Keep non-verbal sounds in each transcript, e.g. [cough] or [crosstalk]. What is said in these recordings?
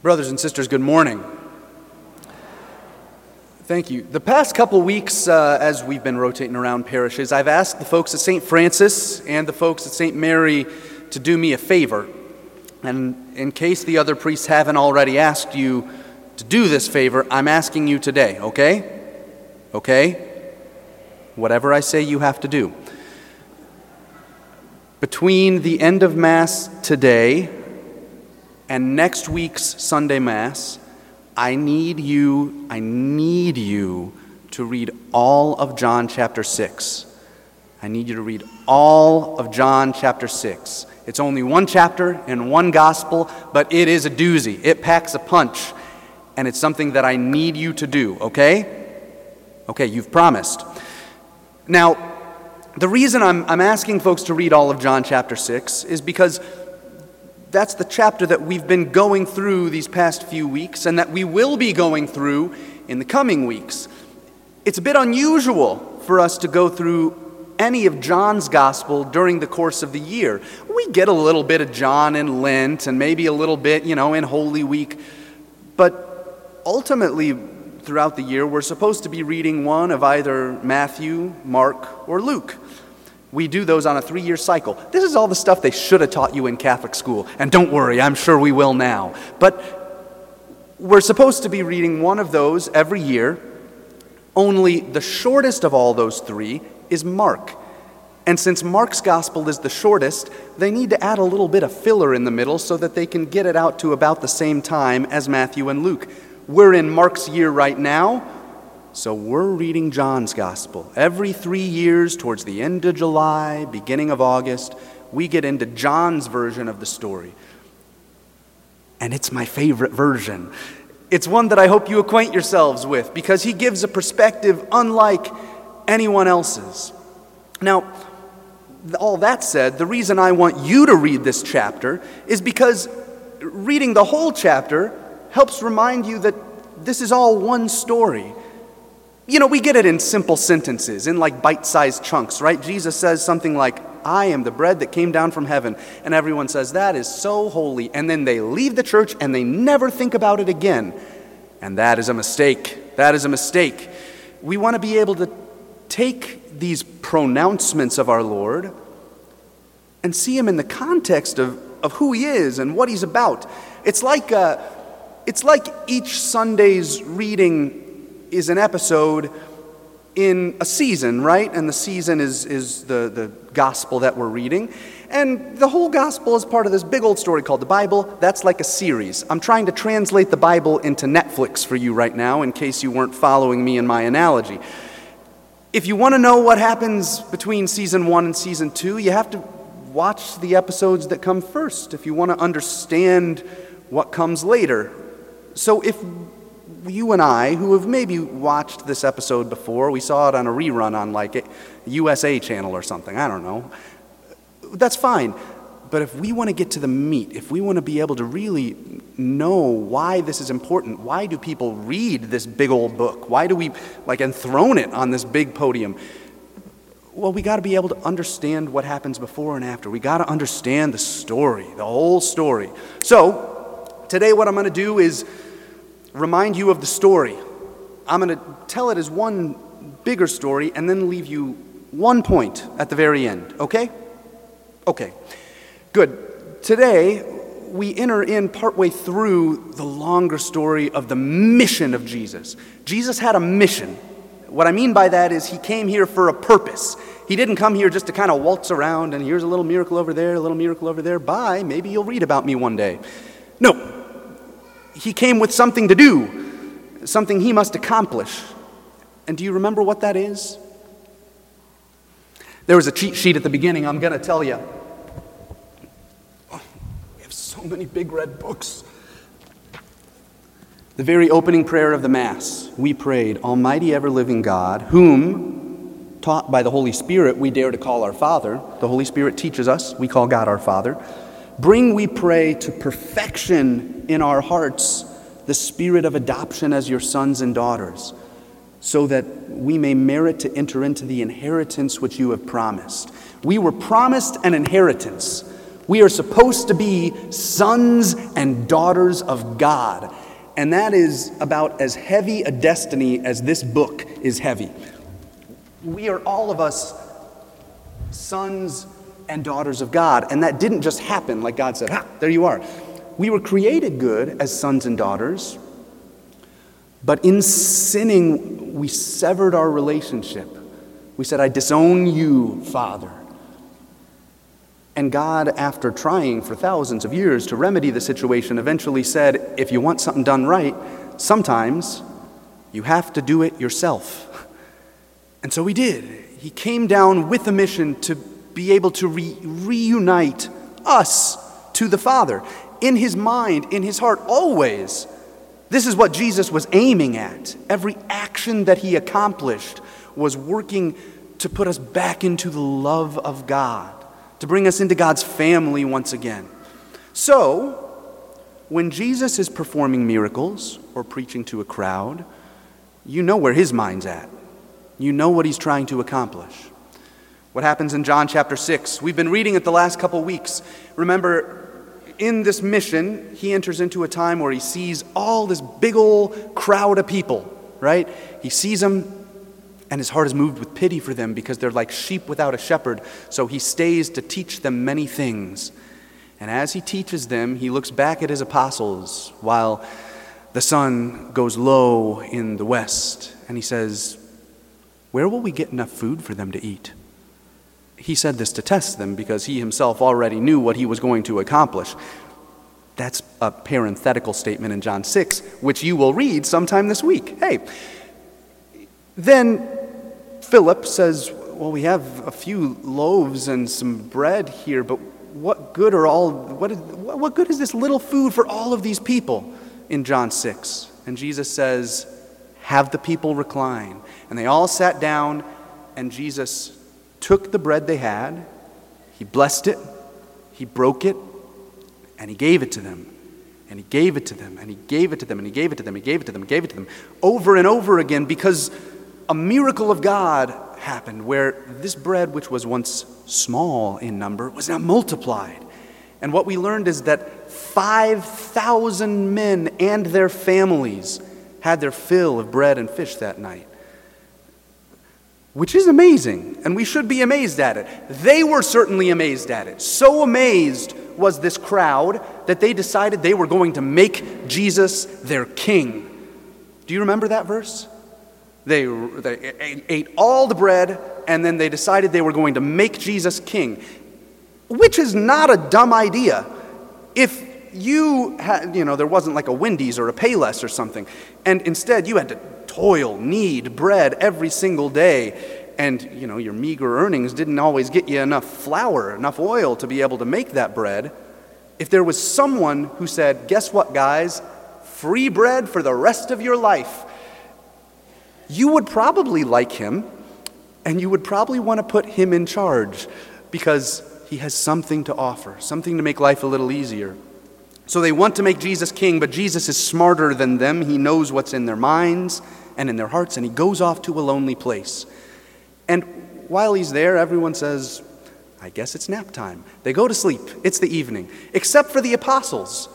Brothers and sisters, good morning. Thank you. The past couple weeks, uh, as we've been rotating around parishes, I've asked the folks at St. Francis and the folks at St. Mary to do me a favor. And in case the other priests haven't already asked you to do this favor, I'm asking you today, okay? Okay? Whatever I say, you have to do. Between the end of Mass today and next week's Sunday Mass, I need you, I need you to read all of John chapter 6. I need you to read all of John chapter 6. It's only one chapter and one gospel, but it is a doozy. It packs a punch, and it's something that I need you to do, okay? Okay, you've promised. Now, the reason I'm, I'm asking folks to read all of John chapter 6 is because that's the chapter that we've been going through these past few weeks and that we will be going through in the coming weeks. It's a bit unusual for us to go through any of John's gospel during the course of the year. We get a little bit of John in Lent and maybe a little bit, you know, in Holy Week, but ultimately throughout the year we're supposed to be reading one of either Matthew, Mark, or Luke. We do those on a three year cycle. This is all the stuff they should have taught you in Catholic school. And don't worry, I'm sure we will now. But we're supposed to be reading one of those every year. Only the shortest of all those three is Mark. And since Mark's gospel is the shortest, they need to add a little bit of filler in the middle so that they can get it out to about the same time as Matthew and Luke. We're in Mark's year right now. So we're reading John's Gospel. Every three years, towards the end of July, beginning of August, we get into John's version of the story. And it's my favorite version. It's one that I hope you acquaint yourselves with because he gives a perspective unlike anyone else's. Now, all that said, the reason I want you to read this chapter is because reading the whole chapter helps remind you that this is all one story. You know, we get it in simple sentences, in like bite sized chunks, right? Jesus says something like, I am the bread that came down from heaven. And everyone says, That is so holy. And then they leave the church and they never think about it again. And that is a mistake. That is a mistake. We want to be able to take these pronouncements of our Lord and see him in the context of, of who he is and what he's about. It's like, uh, it's like each Sunday's reading is an episode in a season, right? And the season is, is the, the gospel that we're reading. And the whole gospel is part of this big old story called the Bible. That's like a series. I'm trying to translate the Bible into Netflix for you right now, in case you weren't following me in my analogy. If you want to know what happens between season one and season two, you have to watch the episodes that come first if you want to understand what comes later. So if you and I, who have maybe watched this episode before, we saw it on a rerun on like a USA channel or something, I don't know, that's fine. But if we want to get to the meat, if we want to be able to really know why this is important, why do people read this big old book? Why do we like enthrone it on this big podium? Well, we got to be able to understand what happens before and after. We got to understand the story, the whole story. So, today what I'm going to do is remind you of the story. I'm going to tell it as one bigger story and then leave you one point at the very end, okay? Okay, good. Today, we enter in partway through the longer story of the mission of Jesus. Jesus had a mission. What I mean by that is he came here for a purpose. He didn't come here just to kind of waltz around and here's a little miracle over there, a little miracle over there. Bye, maybe you'll read about me one day. No, he came with something to do, something he must accomplish. And do you remember what that is? There was a cheat sheet at the beginning, I'm going to tell you. We have so many big red books. The very opening prayer of the Mass, we prayed, Almighty ever living God, whom, taught by the Holy Spirit, we dare to call our Father. The Holy Spirit teaches us, we call God our Father. Bring, we pray, to perfection in our hearts the spirit of adoption as your sons and daughters, so that we may merit to enter into the inheritance which you have promised. We were promised an inheritance. We are supposed to be sons and daughters of God. And that is about as heavy a destiny as this book is heavy. We are all of us sons and daughters of God. And that didn't just happen like God said, ha, there you are. We were created good as sons and daughters, but in sinning, we severed our relationship. We said, I disown you, Father. And God, after trying for thousands of years to remedy the situation, eventually said, If you want something done right, sometimes you have to do it yourself. And so he did. He came down with a mission to be able to re- reunite us to the Father. In his mind, in his heart, always. This is what Jesus was aiming at. Every action that he accomplished was working to put us back into the love of God, to bring us into God's family once again. So, when Jesus is performing miracles or preaching to a crowd, you know where his mind's at. You know what he's trying to accomplish. What happens in John chapter 6? We've been reading it the last couple weeks. Remember, in this mission, he enters into a time where he sees all this big old crowd of people, right? He sees them, and his heart is moved with pity for them because they're like sheep without a shepherd. So he stays to teach them many things. And as he teaches them, he looks back at his apostles while the sun goes low in the west, and he says, Where will we get enough food for them to eat? He said this to test them because he himself already knew what he was going to accomplish. That's a parenthetical statement in John 6, which you will read sometime this week. Hey, then Philip says, Well, we have a few loaves and some bread here, but what good are all, what, is, what good is this little food for all of these people in John 6? And Jesus says, Have the people recline. And they all sat down, and Jesus took the bread they had, he blessed it, he broke it, and he gave it to them. And he gave it to them, and he gave it to them, and he gave it to them, he gave it to them, he gave it to them, over and over again because a miracle of God happened where this bread, which was once small in number, was now multiplied. And what we learned is that 5,000 men and their families had their fill of bread and fish that night which is amazing, and we should be amazed at it. They were certainly amazed at it. So amazed was this crowd that they decided they were going to make Jesus their king. Do you remember that verse? They, they ate all the bread, and then they decided they were going to make Jesus king, which is not a dumb idea. If you had, you know, there wasn't like a Wendy's or a Payless or something, and instead you had to toil, need bread every single day, and, you know, your meager earnings didn't always get you enough flour, enough oil to be able to make that bread, if there was someone who said, Guess what, guys? Free bread for the rest of your life, you would probably like him, and you would probably want to put him in charge because he has something to offer, something to make life a little easier. So they want to make Jesus king, but Jesus is smarter than them. He knows what's in their minds and in their hearts, and he goes off to a lonely place. And while he's there, everyone says, I guess it's nap time. They go to sleep. It's the evening, except for the apostles,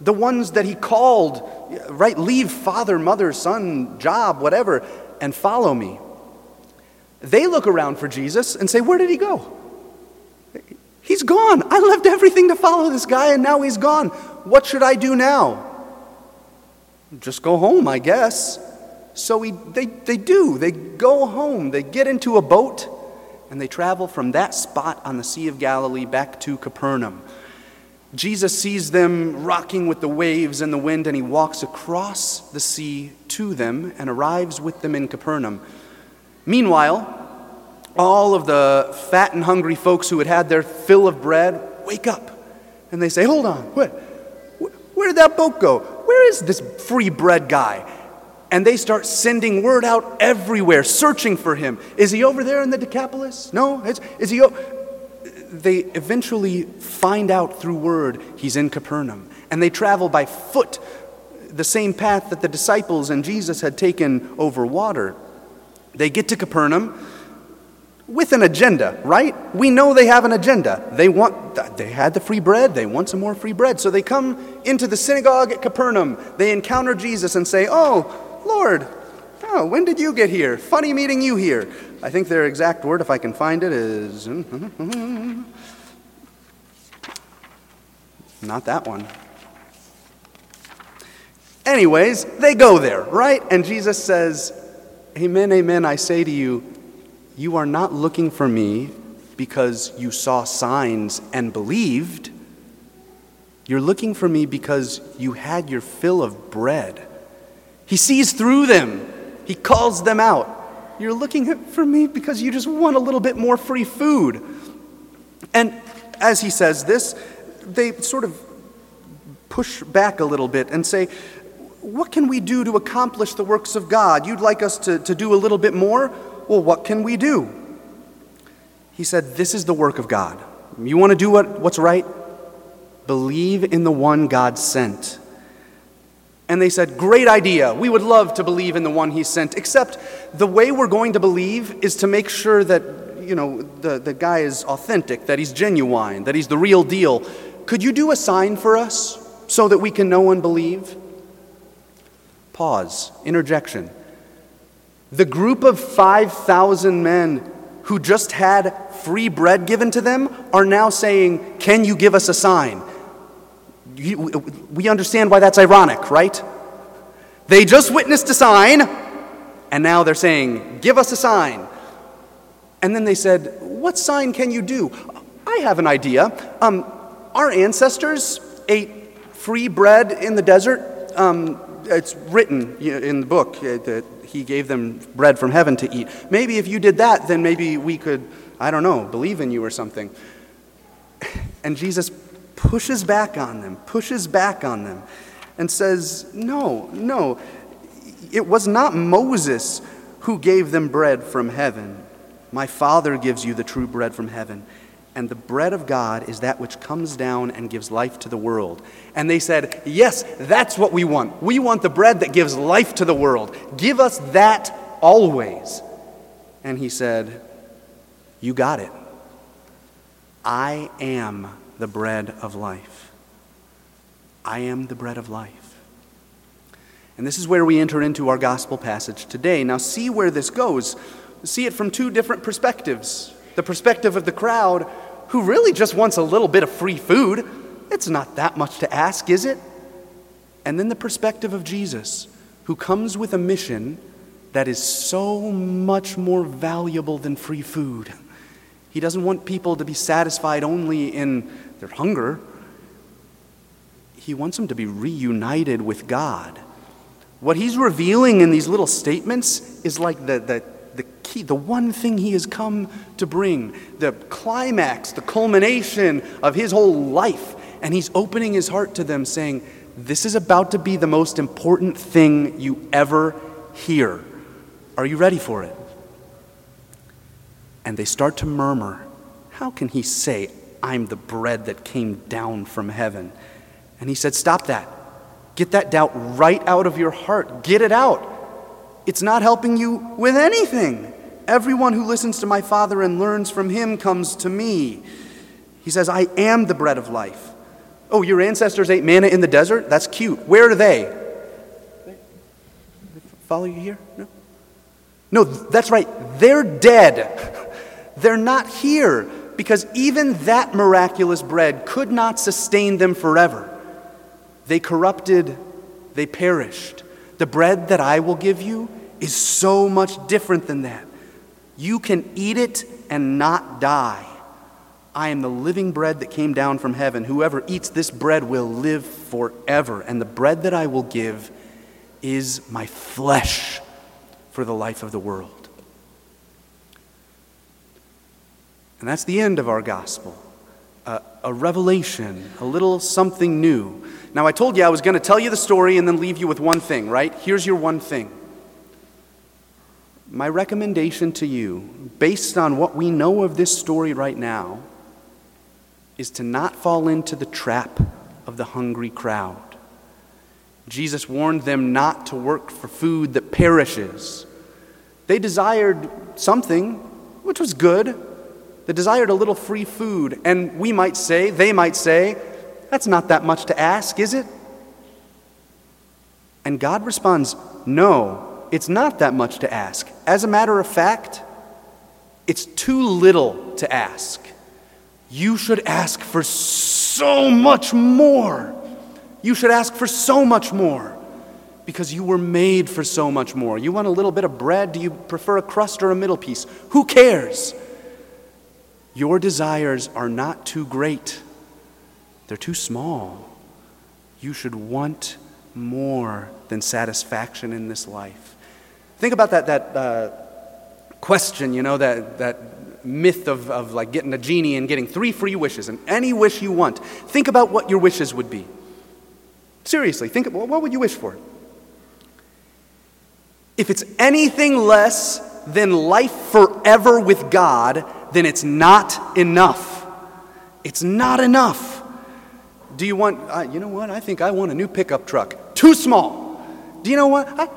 the ones that he called, right? Leave father, mother, son, job, whatever, and follow me. They look around for Jesus and say, Where did he go? He's gone. I left everything to follow this guy, and now he's gone. What should I do now? Just go home, I guess. So we, they, they do. They go home. They get into a boat and they travel from that spot on the Sea of Galilee back to Capernaum. Jesus sees them rocking with the waves and the wind, and he walks across the sea to them and arrives with them in Capernaum. Meanwhile, all of the fat and hungry folks who had had their fill of bread wake up and they say, Hold on, what? where did that boat go? Where is this free bread guy? And they start sending word out everywhere, searching for him. Is he over there in the Decapolis? No? Is, is he? O-? They eventually find out through word he's in Capernaum. And they travel by foot, the same path that the disciples and Jesus had taken over water. They get to Capernaum. With an agenda, right? We know they have an agenda. They want they had the free bread, they want some more free bread. So they come into the synagogue at Capernaum. They encounter Jesus and say, "Oh, Lord, oh, when did you get here? Funny meeting you here." I think their exact word if I can find it is [laughs] not that one. Anyways, they go there, right? And Jesus says, Amen, amen, I say to you, you are not looking for me because you saw signs and believed. You're looking for me because you had your fill of bread. He sees through them, he calls them out. You're looking for me because you just want a little bit more free food. And as he says this, they sort of push back a little bit and say, What can we do to accomplish the works of God? You'd like us to, to do a little bit more? Well, what can we do? He said, This is the work of God. You want to do what, what's right? Believe in the one God sent. And they said, Great idea. We would love to believe in the one he sent, except the way we're going to believe is to make sure that, you know, the, the guy is authentic, that he's genuine, that he's the real deal. Could you do a sign for us so that we can know and believe? Pause, interjection. The group of 5,000 men who just had free bread given to them are now saying, Can you give us a sign? we understand why that's ironic, right? They just witnessed a sign, and now they're saying, Give us a sign. And then they said, What sign can you do? I have an idea. Um, our ancestors ate free bread in the desert. Um, it's written in the book uh, that he gave them bread from heaven to eat. Maybe if you did that, then maybe we could, I don't know, believe in you or something. [laughs] And Jesus pushes back on them, pushes back on them, and says, No, no, it was not Moses who gave them bread from heaven. My Father gives you the true bread from heaven. And the bread of God is that which comes down and gives life to the world. And they said, Yes, that's what we want. We want the bread that gives life to the world. Give us that always. And he said, You got it. I am the bread of life. I am the bread of life. And this is where we enter into our gospel passage today. Now, see where this goes. See it from two different perspectives the perspective of the crowd who really just wants a little bit of free food. It's not that much to ask, is it? And then the perspective of Jesus, who comes with a mission that is so much more valuable than free food. He doesn't want people to be satisfied only in their hunger, he wants them to be reunited with God. What he's revealing in these little statements is like the, the key, the one thing he has come to bring, the climax, the culmination of his whole life. And he's opening his heart to them, saying, This is about to be the most important thing you ever hear. Are you ready for it? And they start to murmur, How can he say, I'm the bread that came down from heaven? And he said, Stop that. Get that doubt right out of your heart. Get it out. It's not helping you with anything. Everyone who listens to my Father and learns from him comes to me. He says, I am the bread of life. Oh, your ancestors ate manna in the desert? That's cute. Where are they? they follow you here? No? No, that's right. They're dead. They're not here because even that miraculous bread could not sustain them forever. They corrupted, they perished. The bread that I will give you is so much different than that. You can eat it and not die. I am the living bread that came down from heaven. Whoever eats this bread will live forever. And the bread that I will give is my flesh for the life of the world. And that's the end of our gospel a, a revelation, a little something new. Now, I told you I was going to tell you the story and then leave you with one thing, right? Here's your one thing. My recommendation to you, based on what we know of this story right now, is to not fall into the trap of the hungry crowd. Jesus warned them not to work for food that perishes. They desired something, which was good. They desired a little free food. And we might say, they might say, that's not that much to ask, is it? And God responds, no, it's not that much to ask. As a matter of fact, it's too little to ask. You should ask for so much more. You should ask for so much more because you were made for so much more. You want a little bit of bread? Do you prefer a crust or a middle piece? Who cares? Your desires are not too great, they're too small. You should want more than satisfaction in this life. Think about that, that uh, question, you know, that, that myth of, of like getting a genie and getting three free wishes and any wish you want. Think about what your wishes would be. Seriously, think, what would you wish for? If it's anything less than life forever with God, then it's not enough. It's not enough. Do you want, uh, you know what? I think I want a new pickup truck. Too small. Do you know what? I,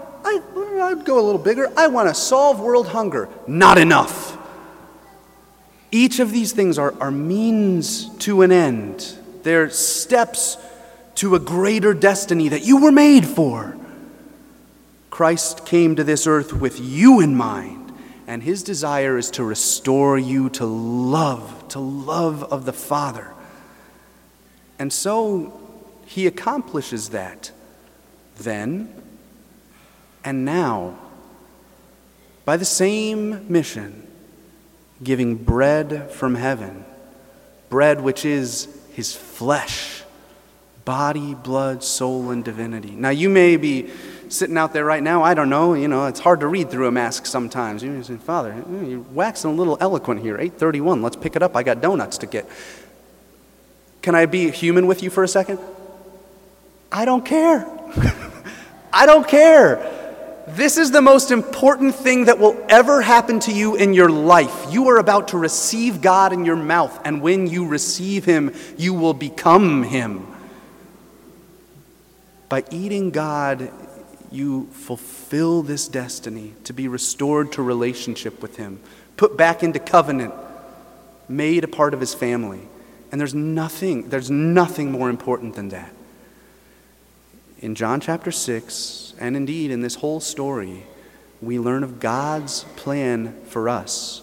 I'd go a little bigger. I want to solve world hunger. Not enough. Each of these things are, are means to an end, they're steps to a greater destiny that you were made for. Christ came to this earth with you in mind, and his desire is to restore you to love, to love of the Father. And so he accomplishes that then and now by the same mission, giving bread from heaven, bread which is his flesh, body, blood, soul, and divinity. Now you may be sitting out there right now, I don't know, you know, it's hard to read through a mask sometimes. You say, Father, you're waxing a little eloquent here. 831, let's pick it up. I got donuts to get. Can I be human with you for a second? I don't care. [laughs] I don't care. This is the most important thing that will ever happen to you in your life. You are about to receive God in your mouth, and when you receive Him, you will become Him. By eating God, you fulfill this destiny to be restored to relationship with Him, put back into covenant, made a part of His family. And there's nothing, there's nothing more important than that. In John chapter 6, and indeed in this whole story, we learn of God's plan for us.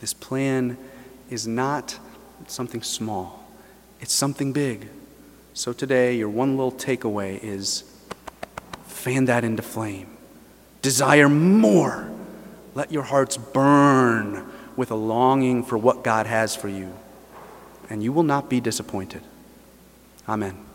This plan is not something small, it's something big. So today, your one little takeaway is fan that into flame. Desire more. Let your hearts burn with a longing for what God has for you and you will not be disappointed. Amen.